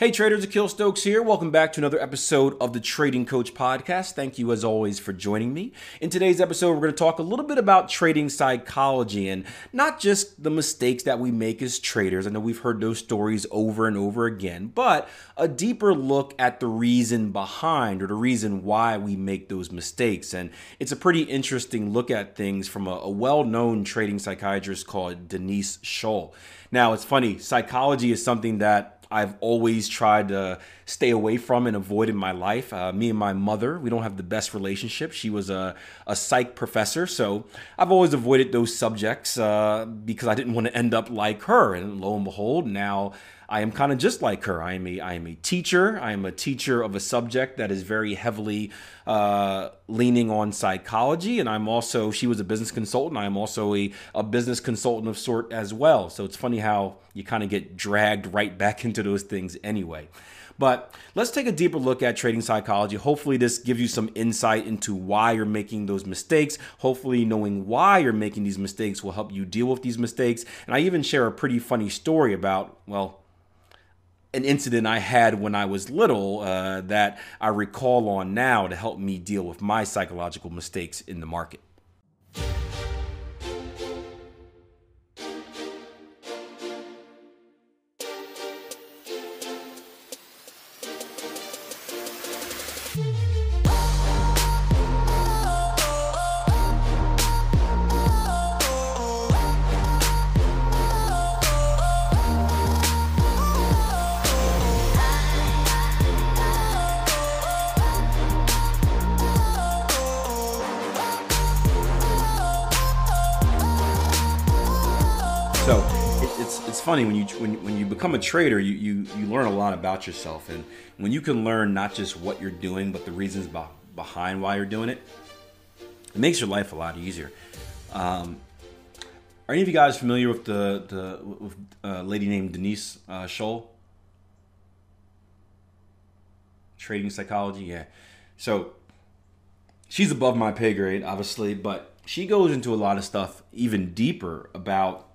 Hey traders, Akil Stokes here. Welcome back to another episode of the Trading Coach Podcast. Thank you as always for joining me. In today's episode, we're going to talk a little bit about trading psychology and not just the mistakes that we make as traders. I know we've heard those stories over and over again, but a deeper look at the reason behind or the reason why we make those mistakes. And it's a pretty interesting look at things from a, a well-known trading psychiatrist called Denise Shull. Now, it's funny, psychology is something that I've always tried to stay away from and avoid in my life. Uh, me and my mother, we don't have the best relationship. She was a, a psych professor, so I've always avoided those subjects uh, because I didn't want to end up like her. And lo and behold, now I am kind of just like her. I am a I am a teacher. I am a teacher of a subject that is very heavily uh, leaning on psychology, and I'm also she was a business consultant. I am also a, a business consultant of sort as well. So it's funny how you kind of get dragged right back into those things anyway. But let's take a deeper look at trading psychology. Hopefully, this gives you some insight into why you're making those mistakes. Hopefully, knowing why you're making these mistakes will help you deal with these mistakes. And I even share a pretty funny story about, well, an incident I had when I was little uh, that I recall on now to help me deal with my psychological mistakes in the market. It's funny when you when, when you become a trader, you, you you learn a lot about yourself, and when you can learn not just what you're doing, but the reasons be- behind why you're doing it, it makes your life a lot easier. Um, are any of you guys familiar with the the with a lady named Denise uh, Shull? Trading psychology, yeah. So she's above my pay grade, obviously, but she goes into a lot of stuff even deeper about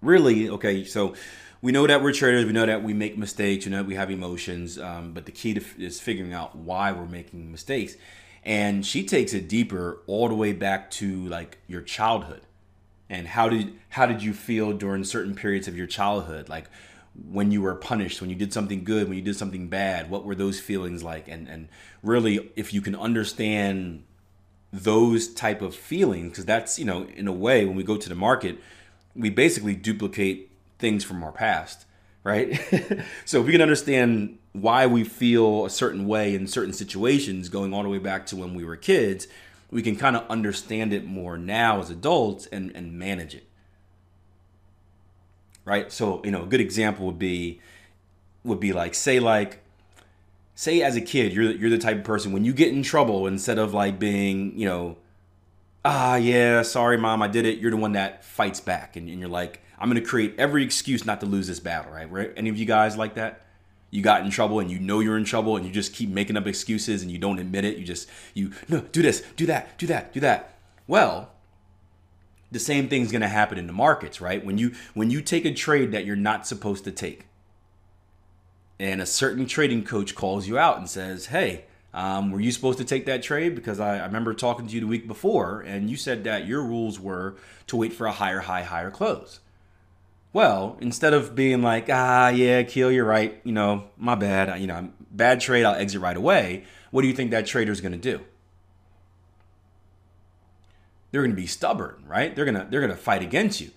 really okay so we know that we're traders we know that we make mistakes you know we have emotions um, but the key to, is figuring out why we're making mistakes. And she takes it deeper all the way back to like your childhood. And how did how did you feel during certain periods of your childhood? Like when you were punished when you did something good when you did something bad what were those feelings like? And and really if you can understand those type of feelings because that's you know in a way when we go to the market we basically duplicate things from our past, right? so if we can understand why we feel a certain way in certain situations going all the way back to when we were kids, we can kind of understand it more now as adults and, and manage it. Right? So, you know, a good example would be would be like say like say as a kid you're you're the type of person when you get in trouble instead of like being, you know, ah, yeah, sorry, mom, I did it. You're the one that fights back. And, and you're like, I'm going to create every excuse not to lose this battle, right? right? Any of you guys like that? You got in trouble and you know you're in trouble and you just keep making up excuses and you don't admit it. You just, you, no, do this, do that, do that, do that. Well, the same thing's going to happen in the markets, right? When you when you take a trade that you're not supposed to take, and a certain trading coach calls you out and says, "Hey, um, were you supposed to take that trade? Because I, I, remember talking to you the week before, and you said that your rules were to wait for a higher high, higher close. Well, instead of being like, ah, yeah, Keel, you're right, you know, my bad, you know, bad trade, I'll exit right away. What do you think that trader is going to do? They're going to be stubborn, right? They're going to they're going to fight against you.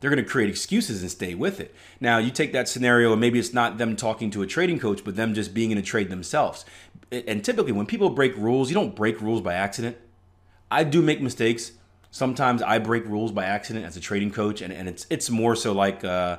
They're going to create excuses and stay with it. Now, you take that scenario, and maybe it's not them talking to a trading coach, but them just being in a trade themselves. And typically, when people break rules, you don't break rules by accident. I do make mistakes. Sometimes I break rules by accident as a trading coach, and, and it's it's more so like uh,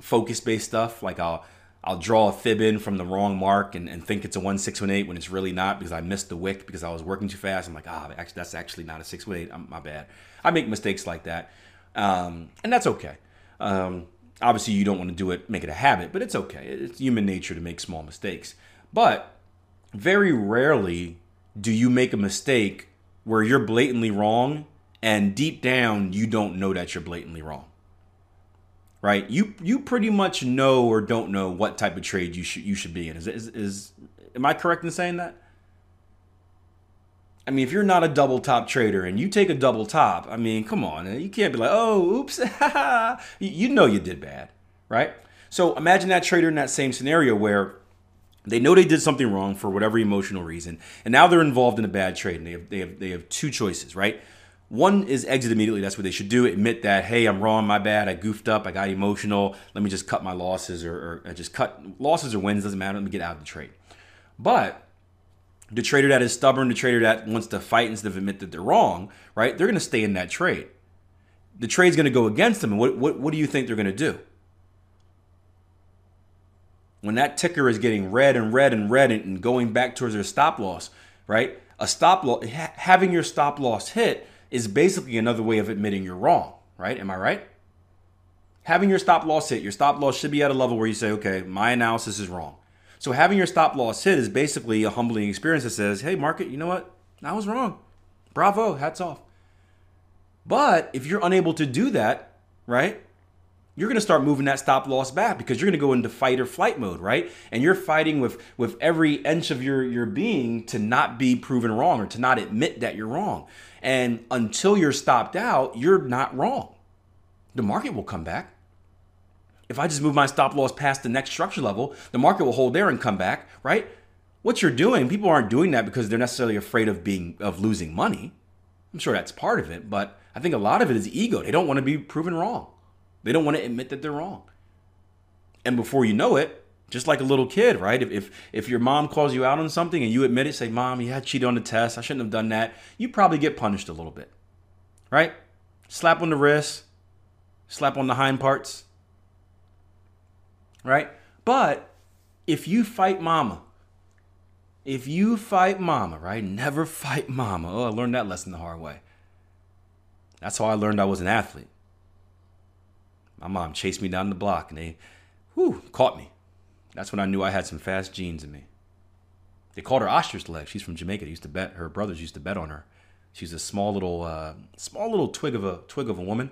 focus based stuff. Like I'll I'll draw a fib in from the wrong mark and, and think it's a 1618 when it's really not because I missed the wick because I was working too fast. I'm like, ah, actually, that's actually not a 618. I'm, my bad. I make mistakes like that. Um, and that's okay. Um, obviously, you don't want to do it, make it a habit, but it's okay. It's human nature to make small mistakes. But very rarely do you make a mistake where you're blatantly wrong and deep down you don't know that you're blatantly wrong right? You you pretty much know or don't know what type of trade you should you should be in. Is is, is am I correct in saying that? I mean, if you're not a double top trader and you take a double top, I mean, come on, you can't be like, oh, oops, you know you did bad, right? So imagine that trader in that same scenario where they know they did something wrong for whatever emotional reason, and now they're involved in a bad trade, and they have they have they have two choices, right? One is exit immediately. That's what they should do. Admit that, hey, I'm wrong, my bad. I goofed up. I got emotional. Let me just cut my losses or, or just cut losses or wins, doesn't matter. Let me get out of the trade. But the trader that is stubborn, the trader that wants to fight instead of admit that they're wrong, right? They're going to stay in that trade. The trade's going to go against them. And what, what, what do you think they're going to do? When that ticker is getting red and red and red and going back towards their stop loss, right? A stop loss, having your stop loss hit is basically another way of admitting you're wrong, right? Am I right? Having your stop loss hit, your stop loss should be at a level where you say, okay, my analysis is wrong. So having your stop loss hit is basically a humbling experience that says, hey, market, you know what? I was wrong. Bravo, hats off. But if you're unable to do that, right? You're going to start moving that stop loss back because you're going to go into fight or flight mode, right? And you're fighting with with every inch of your your being to not be proven wrong or to not admit that you're wrong. And until you're stopped out, you're not wrong. The market will come back. If I just move my stop loss past the next structure level, the market will hold there and come back, right? What you're doing, people aren't doing that because they're necessarily afraid of being of losing money. I'm sure that's part of it, but I think a lot of it is ego. They don't want to be proven wrong. They don't want to admit that they're wrong. And before you know it, just like a little kid, right? If, if if your mom calls you out on something and you admit it, say, "Mom, you had cheated on the test. I shouldn't have done that." You probably get punished a little bit, right? Slap on the wrist, slap on the hind parts, right? But if you fight mama, if you fight mama, right? Never fight mama. Oh, I learned that lesson the hard way. That's how I learned I was an athlete. My mom chased me down the block and they, whew, caught me. That's when I knew I had some fast genes in me. They called her ostrich leg. She's from Jamaica. They used to bet. Her brothers used to bet on her. She's a small little, uh, small little twig of a twig of a woman.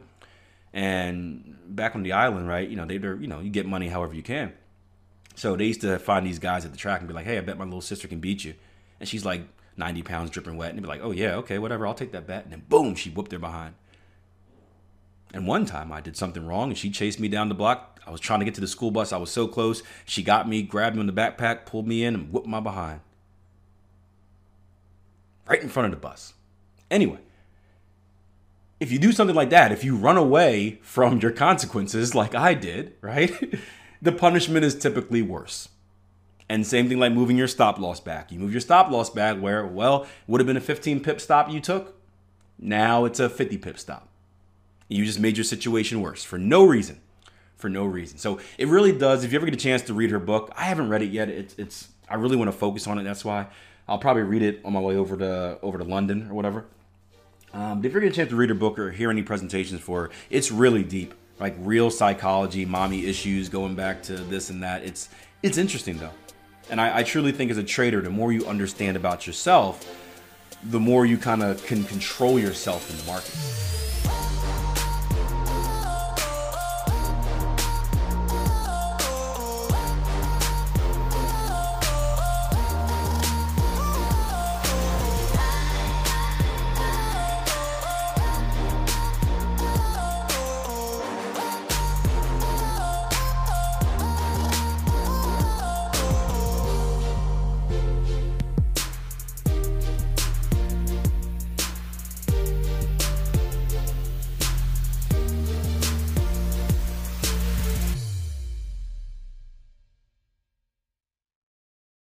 And back on the island, right? You know, they, are you know, you get money however you can. So they used to find these guys at the track and be like, "Hey, I bet my little sister can beat you." And she's like 90 pounds, dripping wet, and they'd be like, "Oh yeah, okay, whatever, I'll take that bet." And then boom, she whooped their behind. And one time I did something wrong and she chased me down the block. I was trying to get to the school bus. I was so close. She got me, grabbed me in the backpack, pulled me in, and whooped my behind. Right in front of the bus. Anyway, if you do something like that, if you run away from your consequences like I did, right? the punishment is typically worse. And same thing like moving your stop loss back. You move your stop loss back where, well, would have been a 15 pip stop you took. Now it's a 50 pip stop. You just made your situation worse for no reason. For no reason. So it really does. If you ever get a chance to read her book, I haven't read it yet. It's, it's I really want to focus on it. That's why I'll probably read it on my way over to over to London or whatever. Um, if you ever get a chance to read her book or hear any presentations for her, it's really deep, like real psychology, mommy issues, going back to this and that. It's it's interesting though, and I, I truly think as a trader, the more you understand about yourself, the more you kind of can control yourself in the market.